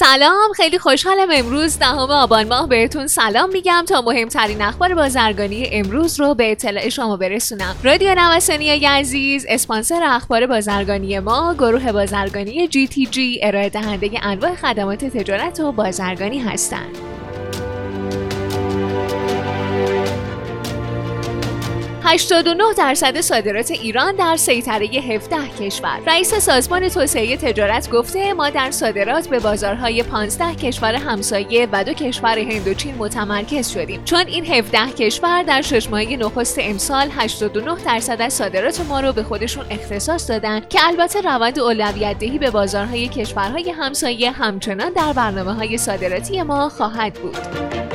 سلام خیلی خوشحالم امروز دهم آبان ماه بهتون سلام میگم تا مهمترین اخبار بازرگانی امروز رو به اطلاع شما برسونم. رادیو نوسانی عزیز اسپانسر اخبار بازرگانی ما گروه بازرگانی جی تی جی ارائه دهنده انواع خدمات تجارت و بازرگانی هستند. 89 درصد صادرات ایران در سیطره 17 کشور. رئیس سازمان توسعه تجارت گفته ما در صادرات به بازارهای 15 کشور همسایه و دو کشور هندوچین متمرکز شدیم. چون این 17 کشور در شش ماهه نخست امسال 89 درصد از صادرات ما رو به خودشون اختصاص دادن که البته روند اولویت دهی به بازارهای کشورهای همسایه همچنان در برنامه های صادراتی ما خواهد بود.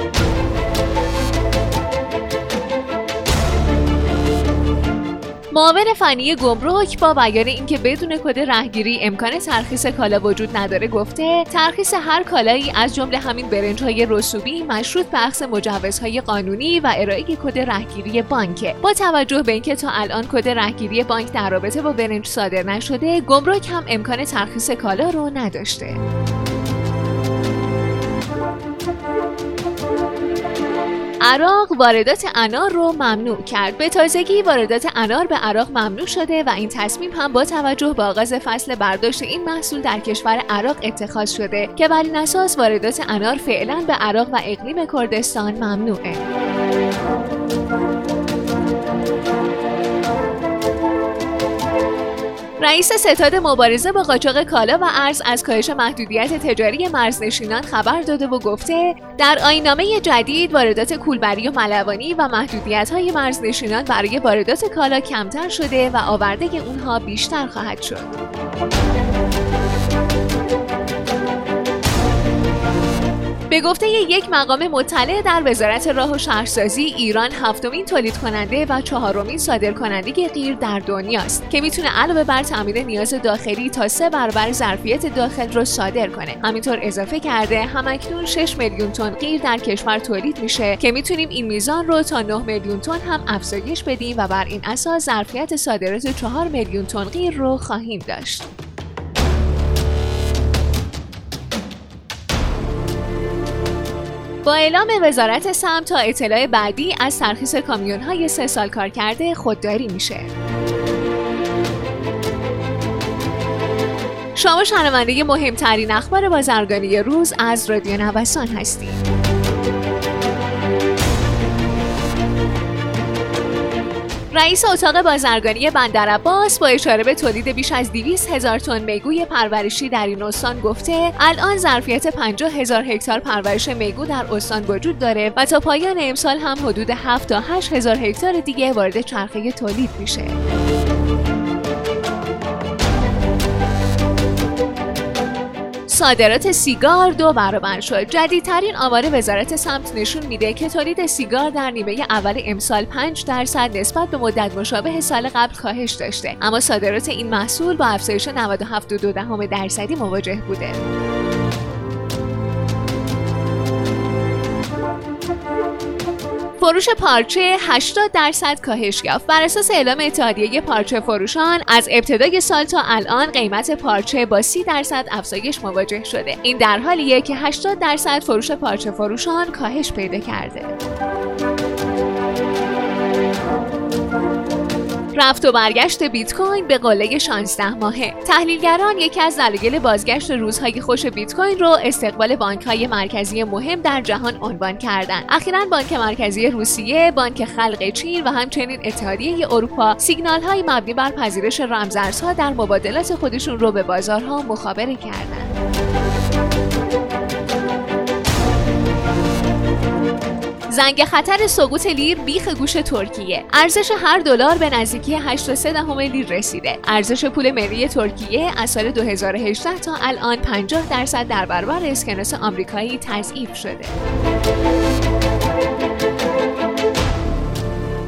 معاون فنی گمرک با بیان اینکه بدون کد رهگیری امکان ترخیص کالا وجود نداره گفته ترخیص هر کالایی از جمله همین برنج های رسوبی مشروط به اخذ مجوزهای قانونی و ارائه کد رهگیری بانکه با توجه به اینکه تا الان کد رهگیری بانک در رابطه با برنج صادر نشده گمرک هم امکان ترخیص کالا رو نداشته. عراق واردات انار رو ممنوع کرد. به تازگی واردات انار به عراق ممنوع شده و این تصمیم هم با توجه به آغاز فصل برداشت این محصول در کشور عراق اتخاذ شده که بر این اساس واردات انار فعلا به عراق و اقلیم کردستان ممنوعه. رئیس ستاد مبارزه با قاچاق کالا و ارز از کاهش محدودیت تجاری مرزنشینان خبر داده و گفته در آینامه جدید واردات کولبری و ملوانی و محدودیت های مرزنشینان برای واردات کالا کمتر شده و آورده اونها بیشتر خواهد شد. به گفته یک مقام مطلع در وزارت راه و شهرسازی ایران هفتمین تولید کننده و چهارمین صادر کننده غیر در دنیاست که می‌تونه علاوه بر تامین نیاز داخلی تا سه برابر ظرفیت داخل رو صادر کنه. همینطور اضافه کرده همکنون 6 میلیون تن غیر در کشور تولید میشه که می‌تونیم این میزان رو تا 9 میلیون تن هم افزایش بدیم و بر این اساس ظرفیت صادرات 4 میلیون تن غیر رو خواهیم داشت. با اعلام وزارت سم تا اطلاع بعدی از ترخیص کامیون های سه سال کار کرده خودداری میشه. شما شنونده مهمترین اخبار بازرگانی روز از رادیو نوسان هستید. رئیس اتاق بازرگانی بندر عباس با اشاره به تولید بیش از 200 هزار تن میگوی پرورشی در این استان گفته الان ظرفیت 50 هزار هکتار پرورش میگو در استان وجود داره و تا پایان امسال هم حدود 7 تا 8 هزار هکتار دیگه وارد چرخه تولید میشه. صادرات سیگار دو برابر شد. جدیدترین آمار وزارت سمت نشون میده که تولید سیگار در نیمه اول امسال 5 درصد نسبت به مدت مشابه سال قبل کاهش داشته. اما صادرات این محصول با افزایش 97.2 درصدی مواجه بوده. فروش پارچه 80 درصد کاهش یافت. بر اساس اعلام اتحادیه پارچه فروشان از ابتدای سال تا الان قیمت پارچه با 30 درصد افزایش مواجه شده. این در حالیه که 80 درصد فروش پارچه فروشان کاهش پیدا کرده. رفت و برگشت بیت کوین به قله 16 ماهه. تحلیلگران یکی از دلایل بازگشت روزهای خوش بیت کوین رو استقبال بانک های مرکزی مهم در جهان عنوان کردند. اخیرا بانک مرکزی روسیه بانک خلق چین و همچنین اتحادیه اروپا سیگنال های مبنی بر پذیرش رمزارزها در مبادلات خودشون رو به بازارها مخابره کردند. زنگ خطر سقوط لیر بیخ گوش ترکیه. ارزش هر دلار به نزدیکی 8.3 دهم لیر رسیده. ارزش پول ملی ترکیه از سال 2018 تا الان 50 درصد در برابر اسکناس آمریکایی تضعیف شده.